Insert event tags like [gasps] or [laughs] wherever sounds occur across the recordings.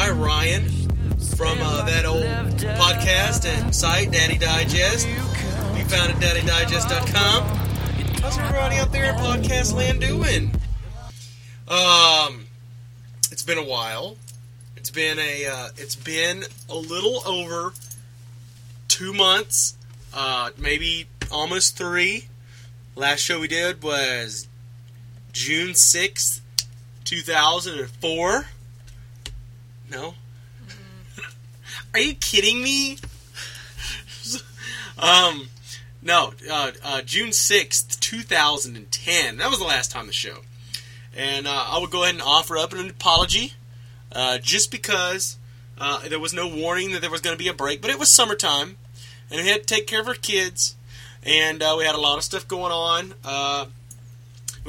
guy Ryan from uh, that old podcast and site, Daddy Digest. Be found it at daddydigest.com. How's everybody out there in podcast land doing? Um, it's been a while. It's been a uh, it's been a little over two months, uh, maybe almost three. Last show we did was June sixth, two thousand and four. No. Are you kidding me? um, no. Uh, uh, June sixth, two thousand and ten. That was the last time the show, and uh, I would go ahead and offer up an apology, uh, just because uh, there was no warning that there was going to be a break. But it was summertime, and we had to take care of our kids, and uh, we had a lot of stuff going on.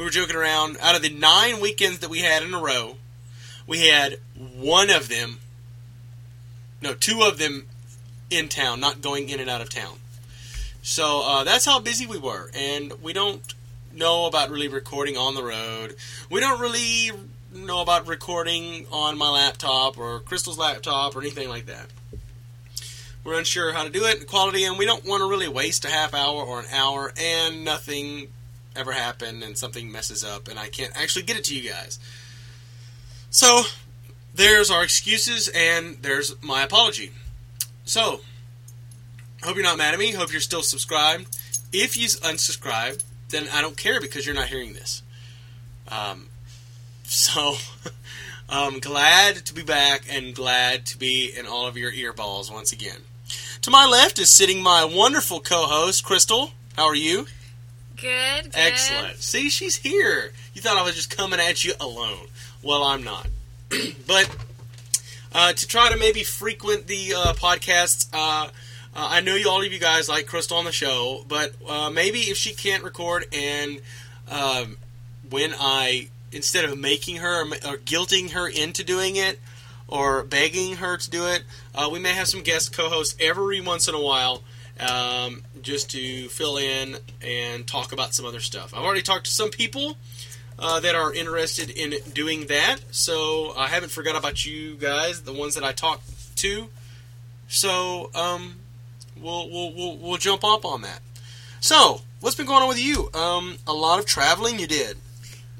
We were joking around. Out of the nine weekends that we had in a row, we had one of them, no, two of them in town, not going in and out of town. So uh, that's how busy we were, and we don't know about really recording on the road. We don't really know about recording on my laptop or Crystal's laptop or anything like that. We're unsure how to do it, quality, and we don't want to really waste a half hour or an hour and nothing ever happen and something messes up and I can't actually get it to you guys. So, there's our excuses and there's my apology. So, hope you're not mad at me. Hope you're still subscribed. If you unsubscribe, then I don't care because you're not hearing this. Um, [laughs] so, I'm [laughs] glad to be back and glad to be in all of your earballs once again. To my left is sitting my wonderful co-host, Crystal. How are you? Good, good. Excellent. See, she's here. You thought I was just coming at you alone. Well, I'm not. [clears throat] but uh, to try to maybe frequent the uh, podcasts, uh, uh, I know you all of you guys like Crystal on the show, but uh, maybe if she can't record and um, when I instead of making her or, guilting her into doing it or begging her to do it, uh, we may have some guest co-hosts every once in a while um, just to fill in and talk about some other stuff. I've already talked to some people uh, that are interested in doing that, so I haven't forgot about you guys, the ones that I talked to. So um, we'll, we'll we'll we'll jump up on that. So what's been going on with you? Um, a lot of traveling you did.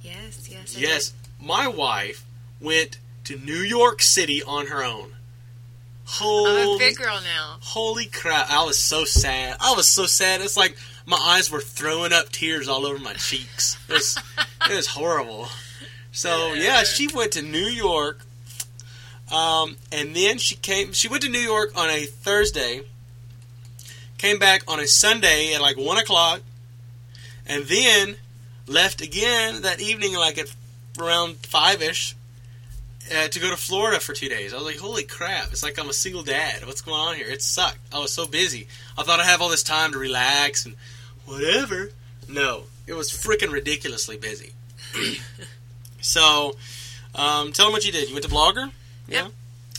Yes, yes. I Yes, my wife went to New York City on her own. Holy I'm a big girl now. Holy crap! I was so sad. I was so sad. It's like my eyes were throwing up tears all over my cheeks. It was, [laughs] it was horrible. So yeah, she went to New York, um, and then she came. She went to New York on a Thursday. Came back on a Sunday at like one o'clock, and then left again that evening, like at around five ish, uh, to go to Florida for two days. I was like, holy crap! It's like I'm a single dad. What's going on here? It sucked. I was so busy. I thought I'd have all this time to relax and whatever. No, it was freaking ridiculously busy. [clears throat] so, um, tell them what you did. You went to BlogHer. Yeah. Yep.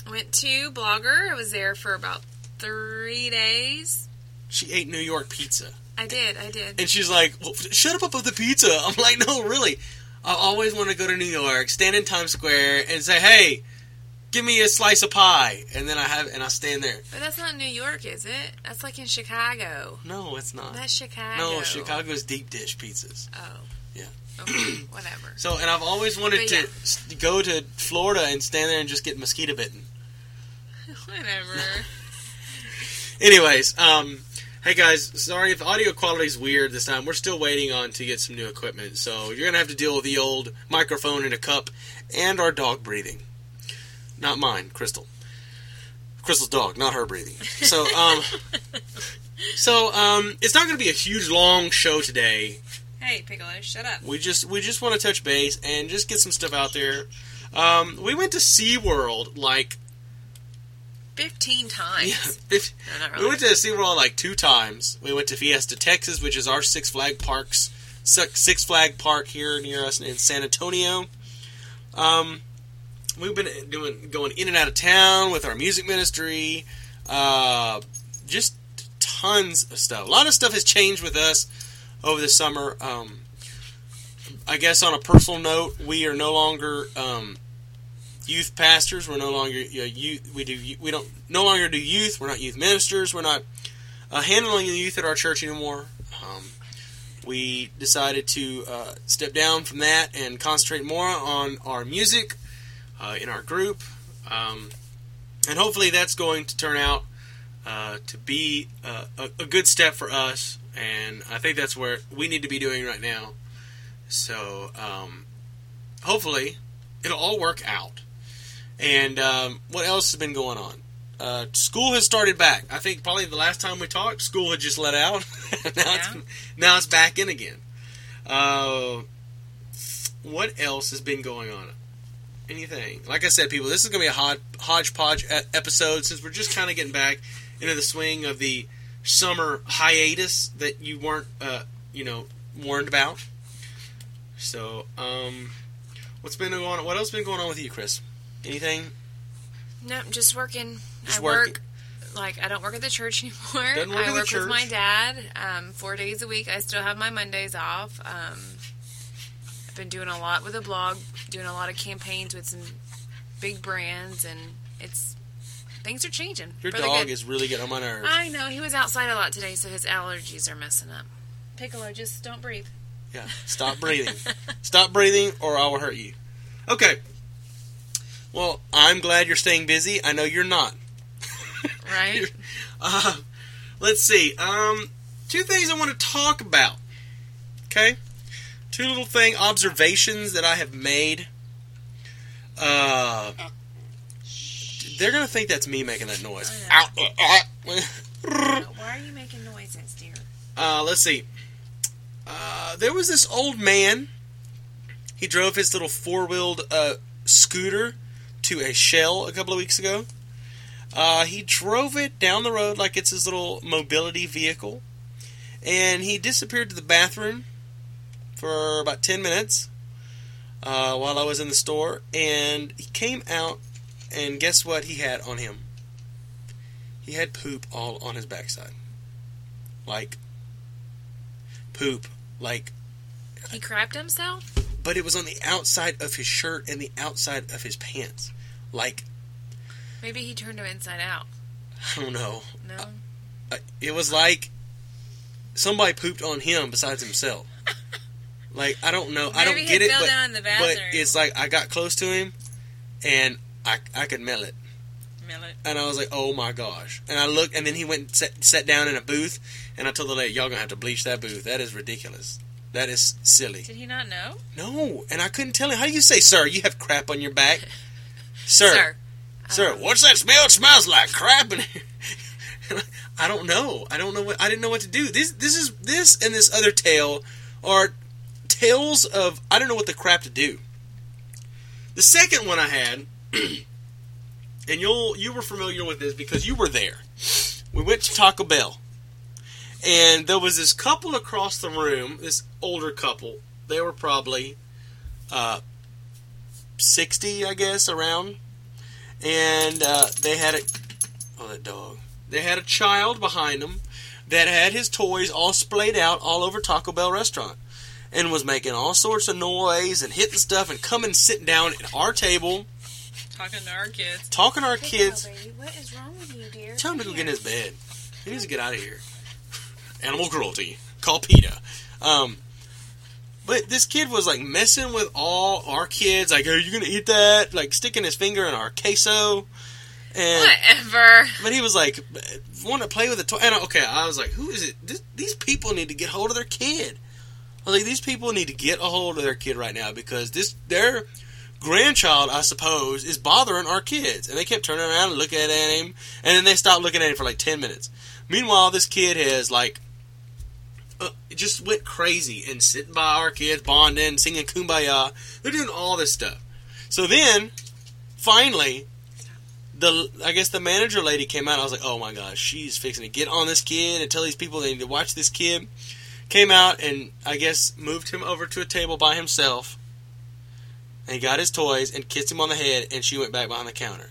I went to BlogHer. I was there for about three days. She ate New York pizza, I did, I did. and she's like, well, "Shut up about the pizza." I'm like, "No, really. I always want to go to New York, stand in Times Square, and say, hey." Give me a slice of pie, and then I have, and I stand there. But that's not New York, is it? That's like in Chicago. No, it's not. That's Chicago. No, Chicago's deep dish pizzas. Oh. Yeah. Okay, whatever. [clears throat] So, and I've always wanted But to go to Florida and stand there and just get mosquito bitten. [laughs] whatever. [laughs] Anyways, um, hey guys, sorry if audio quality is weird this time. We're still waiting on to get some new equipment, so you're gonna have to deal with the old microphone in a cup and our dog breathing. Not mine, Crystal. Crystal's dog, not her breathing. So, um, [laughs] so um, it's not gonna be a huge long show today. Hey, Piccolo, shut up. We just we just want to touch base and just get some stuff out there. Um, we went to SeaWorld like 15 [laughs] times. yeah, No, not we went to SeaWorld like two times. We went to Fiesta, Texas, which is our Six Flag Parks Six Six Flag Park here near us in San Antonio. Um, we've been doing going in and out of town with our music ministry. Uh, just tons of stuff. A lot of stuff has changed with us over the summer. Um, I guess on a personal note, we are no longer um, youth pastors. We're no longer you know, youth. We do we don't no longer do youth. We're not youth ministers. We're not uh, handling the youth at our church anymore. Um, we decided to uh, step down from that and concentrate more on our music uh, in our group, um, and hopefully that's going to turn out uh, to be uh, a, a good step for us. And I think that's where we need to be doing right now. So um, hopefully it'll all work out. And um, what else has been going on? Uh, school has started back. I think probably the last time we talked, school had just let out. [laughs] now, Yeah. it's, now it's back in again. Uh, what else has been going on? Anything? Like I said, people, this is going to be a hod- hodgepodge episode since we're just kind of getting back into the swing of the summer hiatus that you weren't, uh, you know, warned about. So, um, what's been going on? What else been going on with you, Chris? Anything? Nope, just working. Just I working. work like I don't work at the church [laughs] anymore. Doesn't work I at the work with my dad um, four days a week. I still have my Mondays off. Um, I've been doing a lot with the blog, doing a lot of campaigns with some big brands, and it's things are changing. Your the dog good. is really getting on my nerves. I know he was outside a lot today, so his allergies are messing up. Piccolo, just don't breathe. Yeah, stop breathing. stop breathing, or I will hurt you. Okay. Well, I'm glad you're staying busy. I know you're not. Right? [laughs] Uh, let's see. Um, two things I want to talk about. Okay, two little thing observations that I have made. Uh, they're gonna think that's me making that noise. I Ow. Why are you making noises, dear? Uh, let's see. Uh, there was this old man. He drove his little four wheeled uh, scooter to a shell a couple of weeks ago. Uh, he drove it down the road like it's his little mobility vehicle. And he disappeared to the bathroom for about 10 minutes uh, while I was in the store. And he came out, and guess what he had on him? He had poop all on his backside. Like, poop. Like, He crapped himself? But it was on the outside of his shirt and the outside of his pants. Like, Maybe he turned him inside out. I don't know. No? Uh, It was like somebody pooped on him besides himself. [laughs] Like, I don't know. I don't get it, but, in the but it's like I got close to him and I, I could smell it. Millet. And I was like, oh my gosh. And I looked, and then he went and sat, sat down in a booth, and I told the lady, y'all gonna have to bleach that booth. That is ridiculous. That is silly. Did he not know? No, and I couldn't tell him. How do you say, sir, you have crap on your back? [laughs] Sir, Sir. Sir, Um, what's that smell? It smells like crap in here. [laughs] I don't know. I don't know what I didn't know what to do. This this is this and this other tale are tales of I don't know what the crap to do. The second one I had, [clears throat] and you'll you were familiar with this because you were there. We went to Taco Bell, and there was this couple across the room. This older couple. They were probably uh, sixty, I guess, around and uh, they had a oh that dog. They had a child behind them that had his toys all splayed out all over Taco Bell restaurant, and was making all sorts of noise and hitting stuff and coming sitting down at our table Talking to our kids. talking to our kids. baby, what is wrong with you, dear? Tell him to go get in his bed. He needs to get out of here. Animal cruelty. Call PETA. Um, but this kid was like messing with all our kids. Like, are you gonna eat that? Like sticking his finger in our queso. And Whatever. But he was like, want to play with a toy. And I- okay, I was like, who is it? This, these people need to get hold of their kid. I was like, these people need to get a hold of their kid right now because this their grandchild, I suppose, is bothering our kids. And they kept turning around and looking at him, and then they stopped looking at him for like ten minutes. Meanwhile, this kid has like. Uh, just went crazy and sitting by our kids, bonding, singing "Kumbaya." They're doing all this stuff. So then, finally, the I guess the manager lady came out. I was like, oh my gosh, she's fixing to get on this kid and tell these people they need to watch this kid. Came out and I guess moved him over to a table by himself. And got his toys and kissed him on the head, and she went back behind the counter.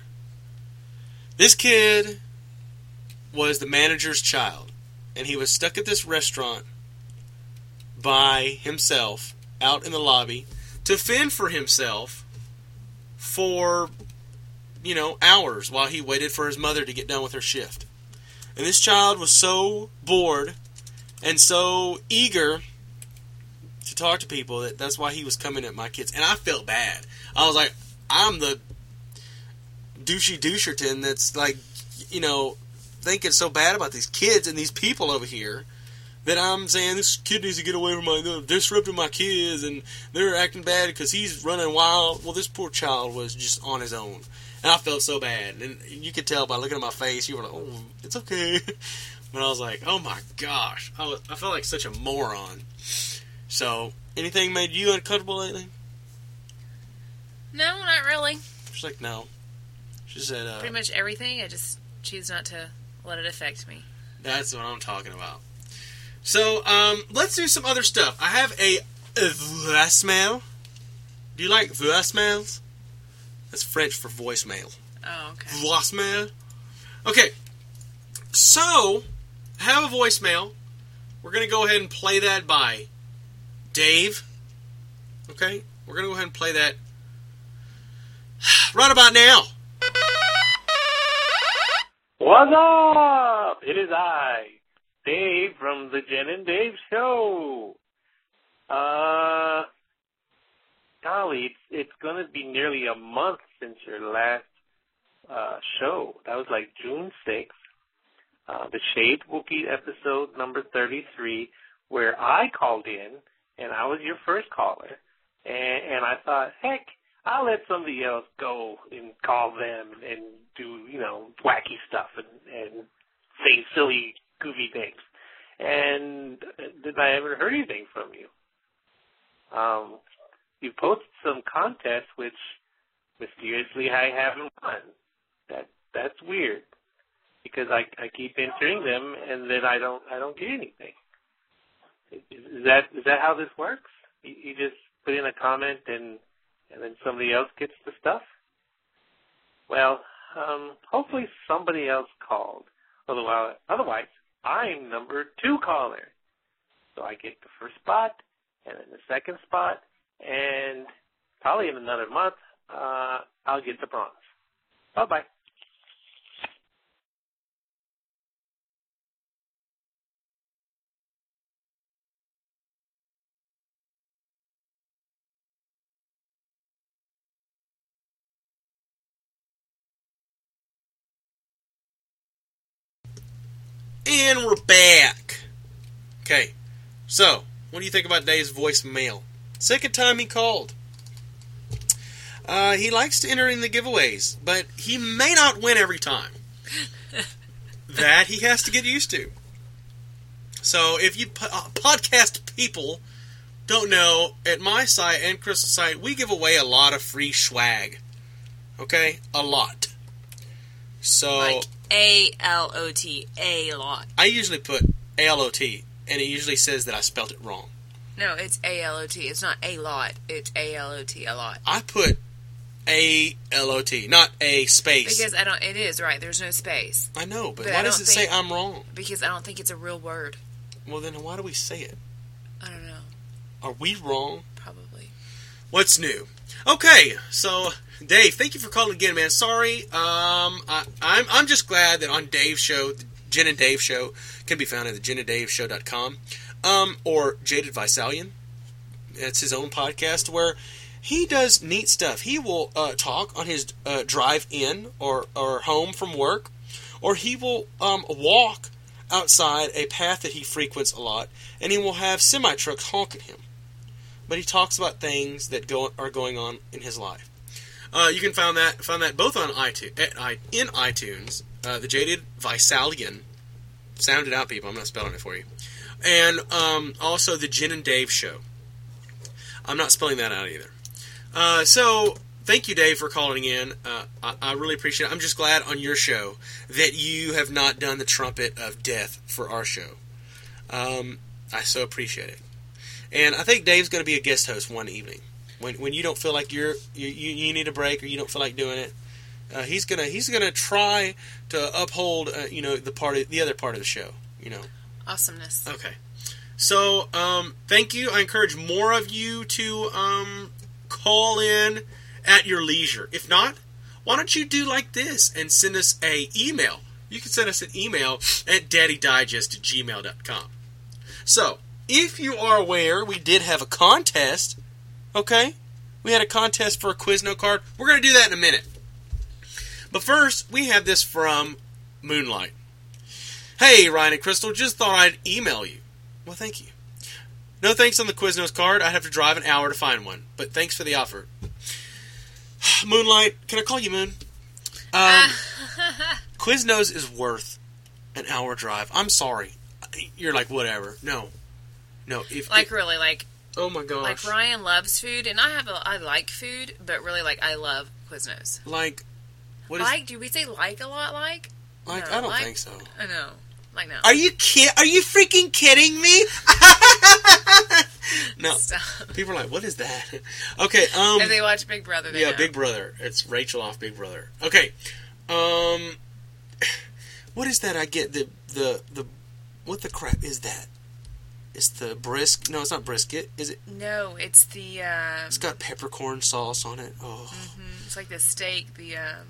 This kid was the manager's child, and he was stuck at this restaurant by himself out in the lobby to fend for himself for you know, hours while he waited for his mother to get done with her shift. And this child was so bored and so eager to talk to people that that's why he was coming at my kids. And I felt bad. I was like, I'm the douchey doucherton that's like, you know, thinking so bad about these kids and these people over here that I'm saying this kid needs to get away from my, they're disrupting my kids and they're acting bad because he's running wild. Well, this poor child was just on his own. And I felt so bad. And you could tell by looking at my face, you were like, oh, it's okay. [laughs] But I was like, oh my gosh. I, was, I felt like such a moron. So, anything made you uncomfortable lately? No, not really. She's like, no. She said, uh, Pretty much everything. I just choose not to let it affect me. That's what I'm talking about. So, um, let's do some other stuff. I have a, a voicemail. Do you like voicemails? That's French for voicemail. Oh, okay. Voicemail. Okay. So, I have a voicemail. We're going to go ahead and play that by Dave. Okay? We're going to go ahead and play that [sighs] right about now. What's up? It is I, Dave from the Jenn and Dave Show. Uh, golly, it's it's gonna be nearly a month since your last uh show. That was like June sixth, uh, the Shade Wookie episode number thirty-three, where I called in and I was your first caller, and, and I thought, heck, I'll let somebody else go and call them and do, you know, wacky stuff and, and say silly, goofy things. And did I ever heard anything from you? Um, you posted some contests which mysteriously I haven't won. That that's weird because I I keep entering them and then I don't I don't get anything. Is that is that how this works? You, you just put in a comment and and then somebody else gets the stuff? Well, um, hopefully somebody else called. Otherwise, otherwise, I'm number two caller. So I get the first spot, and then the second spot, and probably in another month, uh, I'll get the bronze. Bye bye. And we're back. Okay, so what do you think about Dave's voicemail? Second time he called. Uh, he likes to enter in the giveaways, but he may not win every time. [laughs] that he has to get used to. So if you po- uh, podcast people don't know, at my site and Crystal's site, we give away a lot of free swag. Okay, a lot. So Like A L O T, a lot. I usually put A L O T, and it usually says that I spelt it wrong. No, it's A L O T. It's not a lot. It's A L O T, a lot. I put A L O T, not a space. Because I don't. It is right. There's no space. I know, but, But why I does don't it say think- I'm wrong? Because I don't think it's a real word. Well, then why do we say it? I don't know. Are we wrong? Probably. What's new? Okay, so Dave, thank you for calling again, man. Sorry, um, I, I'm I'm just glad that on Dave's show, the Jenn and Dave show, can be found at the jenanddaveshow.com, um, or Jaded Visalian. That's his own podcast where he does neat stuff. He will uh, talk on his uh, drive in or or home from work, or he will um, walk outside a path that he frequents a lot, and he will have semi trucks honk at him but he talks about things that go are going on in his life. Uh, you can find that find that both on iTunes in iTunes. Uh, the Jaded Visalian, sound it out, people. I'm not spelling it for you, and um, also the Jenn and Dave Show. I'm not spelling that out either. Uh, so thank you, Dave, for calling in. Uh, I, I really appreciate it. I'm just glad on your show that you have not done the trumpet of death for our show. Um, I so appreciate it. And I think Dave's going to be a guest host one evening when when you don't feel like you're you, you, need a break or you don't feel like doing it. Uh, he's gonna he's gonna try to uphold uh, you know the part of, the other part of the show. You know. Awesomeness. Okay. So um, thank you. I encourage more of you to um, call in at your leisure. If not, why don't you do like this and send us a email? You can send us an email at daddydigest at gmail.com. So, if you are aware, we did have a contest. Okay? We had a contest for a Quizno card. We're going to do that in a minute. But first, we have this from Moonlight. Hey, Ryan and Crystal, just thought I'd email you. Well, thank you. No thanks on the Quiznos card. I'd have to drive an hour to find one. But thanks for the offer. [sighs] Moonlight, can I call you Moon? Um, [laughs] [laughs] Quiznos is worth an hour drive. I'm sorry. You're like whatever. No, no. If Like really, like oh my gosh, like Ryan loves food, and I have a I like food, but really like I love Quiznos. like what is like, do we say like a lot? Like, like? no, I don't like- think so. I know, like no. Are you kid? Are you freaking kidding me? [laughs] no. Stop. People are like, what is that? [laughs] Okay. Um. If they watch Big Brother, they Yeah, know. Big Brother. It's Rachel off Big Brother. Okay. Um [sighs] what is that I get the the the what the crap is that? It's the brisk No, it's not brisket. Is it No, it's the um, It's got peppercorn sauce on it. Oh. mhm, it's like the steak, the um,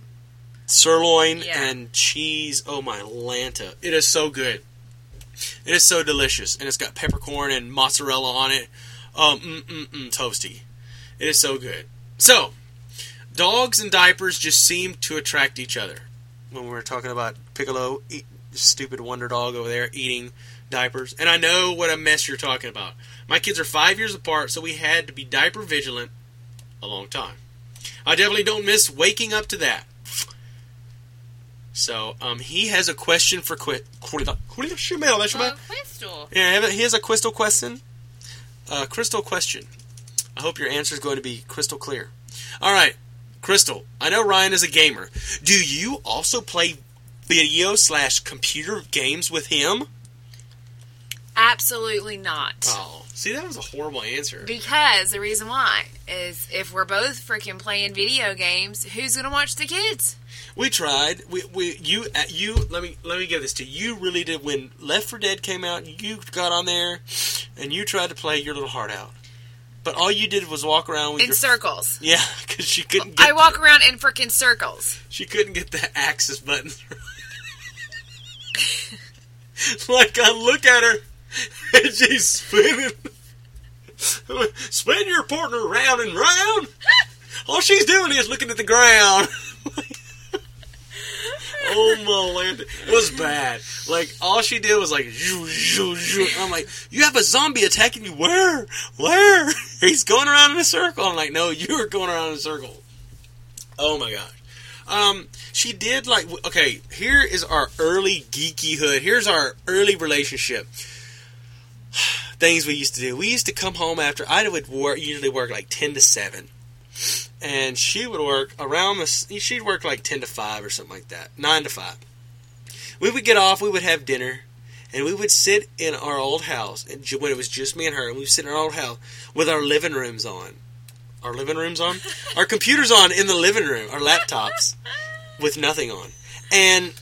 Sirloin Yeah. and cheese. Oh my lanta. It is so good. It is so delicious and it's got peppercorn and mozzarella on it. Um mm mm mm toasty. It is so good. So, dogs and diapers just seem to attract each other. When we were talking about Piccolo, eat, stupid wonder dog over there eating diapers, and I know what a mess you're talking about. My kids are five years apart, so we had to be diaper vigilant a long time. I definitely don't miss waking up to that. So, um, he has a question for Quit. oh, crystal. Yeah, he has a crystal question. Uh, crystal question. I hope your answer is going to be crystal clear. All right, Crystal. I know Ryan is a gamer. Do you also play video slash computer games with him? Absolutely not. Oh, see, that was a horrible answer. Because the reason why is if we're both freaking playing video games, who's gonna watch the kids? We tried. We, we you uh, you let me let me give this to you. You really did when Left 4 Dead came out. You got on there and you tried to play your little heart out. But all you did was walk around with In your circles. yeah, [laughs] because she couldn't get I walk around in freaking circles. She couldn't get the axis button. [laughs] like I look at her [laughs] and she's spinning. [laughs] Spin your partner round and round. All she's doing is looking at the ground. [laughs] oh my land, it was bad. Like all she did was like, zhoo, zhoo, zhoo. I'm like, you have a zombie attacking you. Where? Where? He's going around in a circle. I'm like, no, you are going around in a circle. Oh my gosh. Um, she did like okay. Here is our early geekyhood. Here's our early relationship. Things we used to do. We used to come home after I would work usually work like ten to seven, and she would work around the. She'd work like ten to five or something like that, nine to five. We would get off. We would have dinner, and we would sit in our old house. And when it was just me and her, and we would sit in our old house with our living rooms on. Our living rooms on, [laughs] our computers on in the living room, our laptops with nothing on. And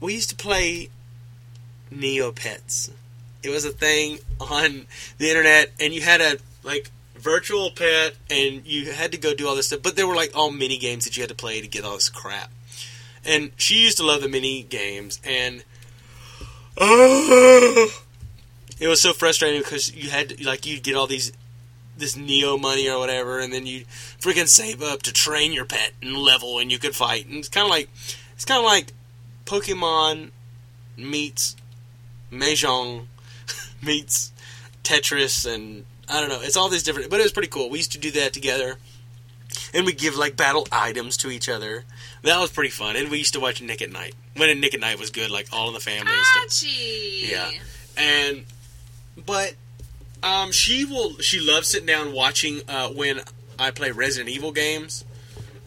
we used to play Neopets. It was a thing on the internet, and you had a like virtual pet, and you had to go do all this stuff. But there were like all mini games that you had to play to get all this crap. And she used to love the mini games, and oh, [sighs] it was so frustrating because you had to, like you'd get all these this Neo money or whatever, and then you freaking save up to train your pet and level, and you could fight. And it's kind of like it's kind of like Pokemon meets Mahjong meets Tetris, and I don't know. It's all these different, but it was pretty cool. We used to do that together, and we give like battle items to each other. That was pretty fun. And we used to watch Nick at Night when Nick at Night was good, like All in the Family and stuff. Yeah. And but um, she will. She loves sitting down watching uh, when I play Resident Evil games.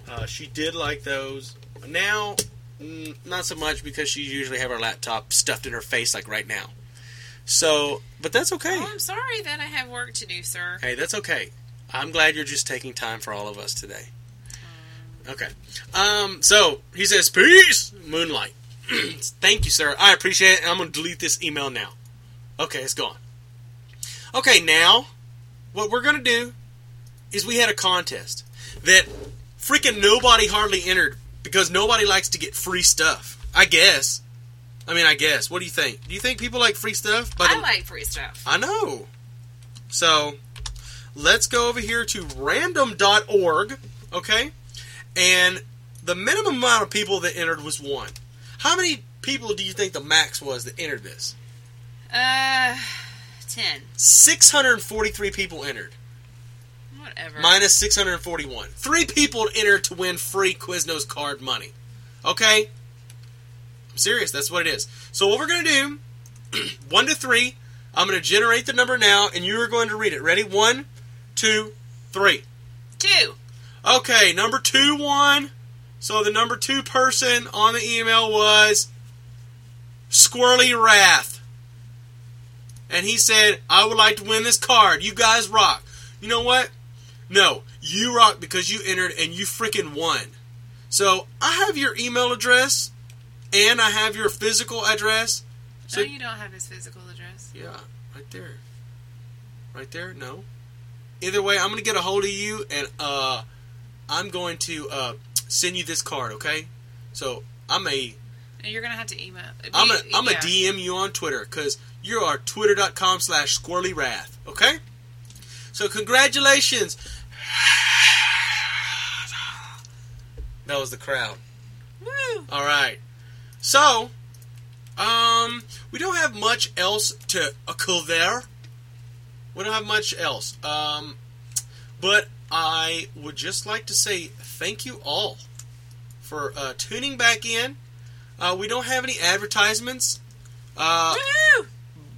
Uh, she did like those. Now, mm, not so much because she usually have her laptop stuffed in her face like right now. So, but that's okay. Oh, I'm sorry that I have work to do, sir. Hey, that's okay. I'm glad you're just taking time for all of us today. Okay. Um. So he says, "Peace, Moonlight." [clears throat] Thank you, sir. I appreciate it. I'm gonna delete this email now. Okay, it's gone. Okay, now what we're gonna do is we had a contest that freaking nobody hardly entered because nobody likes to get free stuff. I guess. I mean, I guess. What do you think? Do you think people like free stuff? By I the- like free stuff. I know. So, let's go over here to random.org, okay? And the minimum amount of people that entered was one. How many people do you think the max was that entered this? Uh, ten. 643 people entered, Whatever. minus 641. Three people entered to win free Quiznos card money. Okay? I'm serious, that's what it is. So, what we're going to do, [clears throat] one to three, I'm going to generate the number now, and you are going to read it. Ready? One, two, three. Two. Okay, number two one. So the number two person on the email was Squirrely Wrath. And he said, I would like to win this card. You guys rock. You know what? No, you rock because you entered and you freaking won. So I have your email address and I have your physical address. So no, you don't have his physical address. yeah, right there. Right there? No. Either way, I'm going to get a hold of you and uh, I'm going to uh, send you this card, okay? So I'm a And you're gonna have to email. I'm a be- I'm a. DM you on Twitter because you are our twitter.com slash squirrely wrath, okay? So congratulations. [sighs] That was the crowd. Woo! All right. So, um, we don't have much else to occur there. We don't have much else. Um, but I would just like to say thank you all for uh, tuning back in. Uh, we don't have any advertisements uh,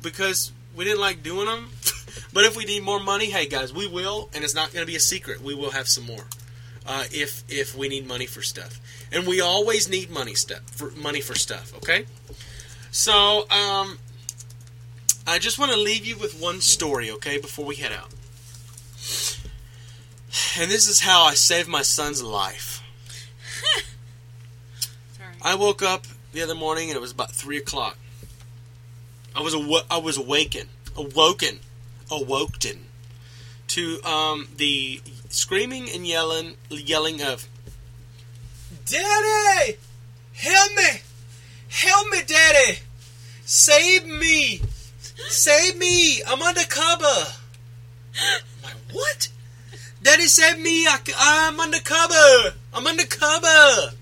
because we didn't like doing them. [laughs] but if we need more money, hey guys, we will, and it's not going to be a secret. We will have some more uh, if if we need money for stuff, and we always need money stuff for money for stuff. Okay, so um, I just want to leave you with one story, okay, before we head out. And this is how I saved my son's life. [laughs] Sorry. I woke up the other morning and it was about three o'clock. I was aw- I was awakened, awoken, awoken to um, the screaming and yelling, yelling of, "Daddy, help me, help me, Daddy, save me, save me! I'm undercover." I'm like, what? Daddy save me! I, I'm undercover. I'm undercover.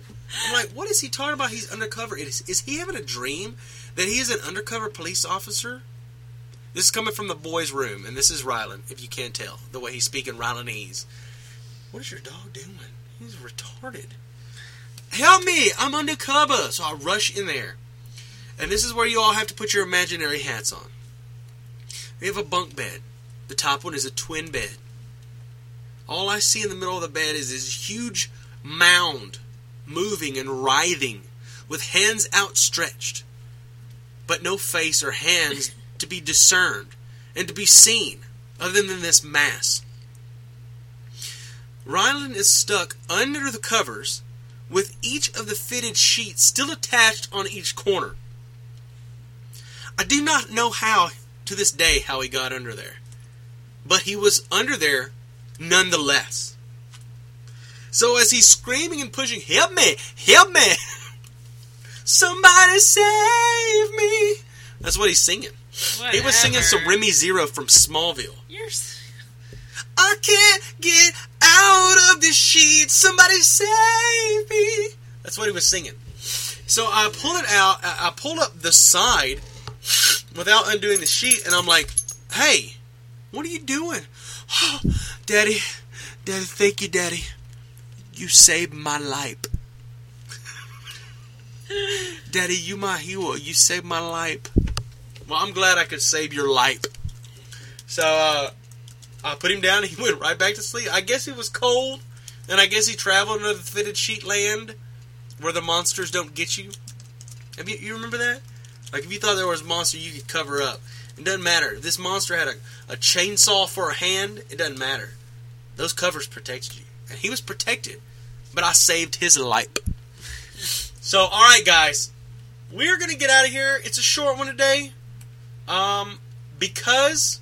I'm like, what is he talking about? He's undercover. Is, is he having a dream that he is an undercover police officer? This is coming from the boys' room, and this is Rylan, if you can't tell, the way he's speaking Rylanese. What is your dog doing? He's retarded. Help me! I'm undercover! So I rush in there. And this is where you all have to put your imaginary hats on. We have a bunk bed. The top one is a twin bed. All I see in the middle of the bed is this huge mound moving and writhing with hands outstretched, but no face or hands to be discerned and to be seen other than this mass. Rylan is stuck under the covers with each of the fitted sheets still attached on each corner. I do not know how to this day how he got under there, but he was under there nonetheless. So as he's screaming and pushing, help me, help me, [laughs] somebody save me. That's what he's singing. He was singing some Remy Zero from Smallville. You're. I can't get out of this sheet. Somebody save me. That's what he was singing. So I pull it out. I I pull up the side without undoing the sheet, and I'm like, "Hey, what are you doing, [gasps] Daddy? Daddy, thank you, Daddy. You saved my life." [laughs] Daddy, you my hero. You saved my life. Well, I'm glad I could save your life. So, uh, I put him down and he [laughs] went right back to sleep. I guess it was cold, and I guess he traveled into the fitted sheet land where the monsters don't get you. Have you, you remember that? Like, if you thought there was a monster you could cover up, it doesn't matter. If this monster had a, a chainsaw for a hand, it doesn't matter. Those covers protected you. And he was protected, but I saved his life. So, alright, guys. We're to get out of here. It's a short one today. Um, because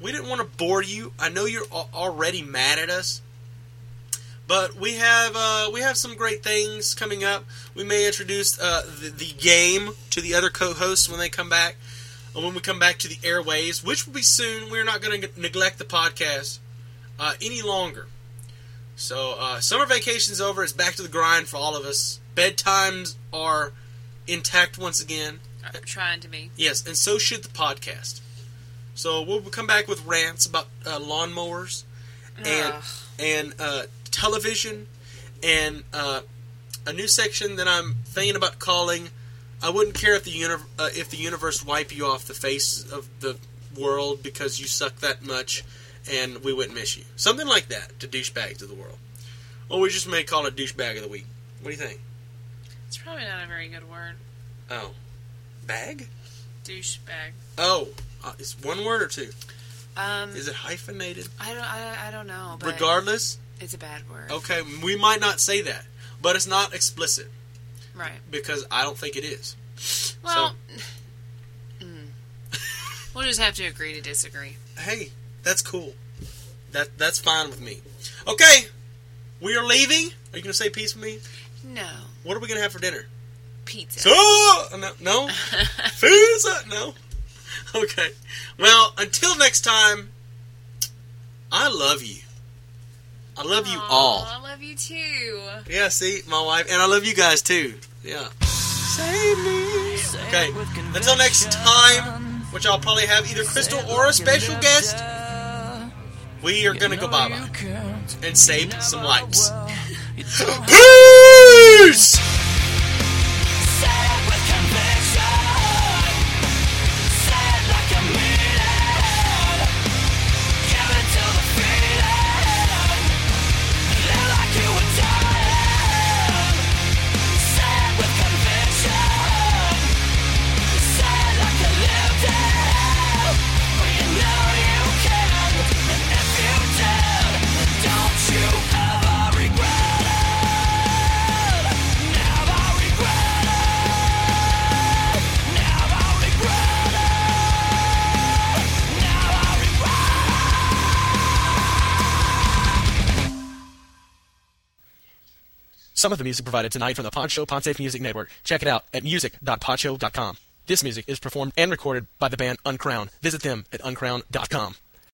we didn't want to bore you. I know you're al- already mad at us, But we have uh, we have some great things coming up. We may introduce uh, the, the game to the other co-hosts when they come back, and when we come back to the airways, which will be soon. We're not going to neglect the podcast uh, any longer. So uh, summer vacation's over. It's back to the grind for all of us. Bedtimes are intact once again. Trying to be. Yes, and so should the podcast. So we'll come back with rants about uh, lawnmowers and Ugh. and uh, television and uh, a new section that I'm thinking about calling. I wouldn't care if the uni- uh, if the universe wipe you off the face of the world because you suck that much, and we wouldn't miss you. Something like that to douchebags of the world. Or we just may call it douchebag of the week. What do you think? It's probably not a very good word. Oh, bag? Douchebag. Oh, uh, it's one word or two. Um, Is it hyphenated? I don't. I, I don't know. But Regardless, it's a bad word. okay, we might not say that, but it's not explicit Right. because I don't think it is. Well, [laughs] mm. we'll just have to agree to disagree. Hey, that's cool. That that's fine with me. Okay, we are leaving. Are you gonna say peace with me? No What are we gonna have for dinner? Pizza. So no, no, [laughs] pizza. No. Okay. Well, until next time. I love you. I love you all. I love you too. Yeah, see, my wife, and I love you guys too. Yeah. Save me. Okay, until next time, which I'll probably have either Crystal or a special guest, we are gonna go bye bye and save some lives. [laughs] Peace! Some of the music provided tonight from the PodShow Podsafe Music Network. Check it out at music.podshow.com. This music is performed and recorded by the band Uncrown. Visit them at uncrown.com.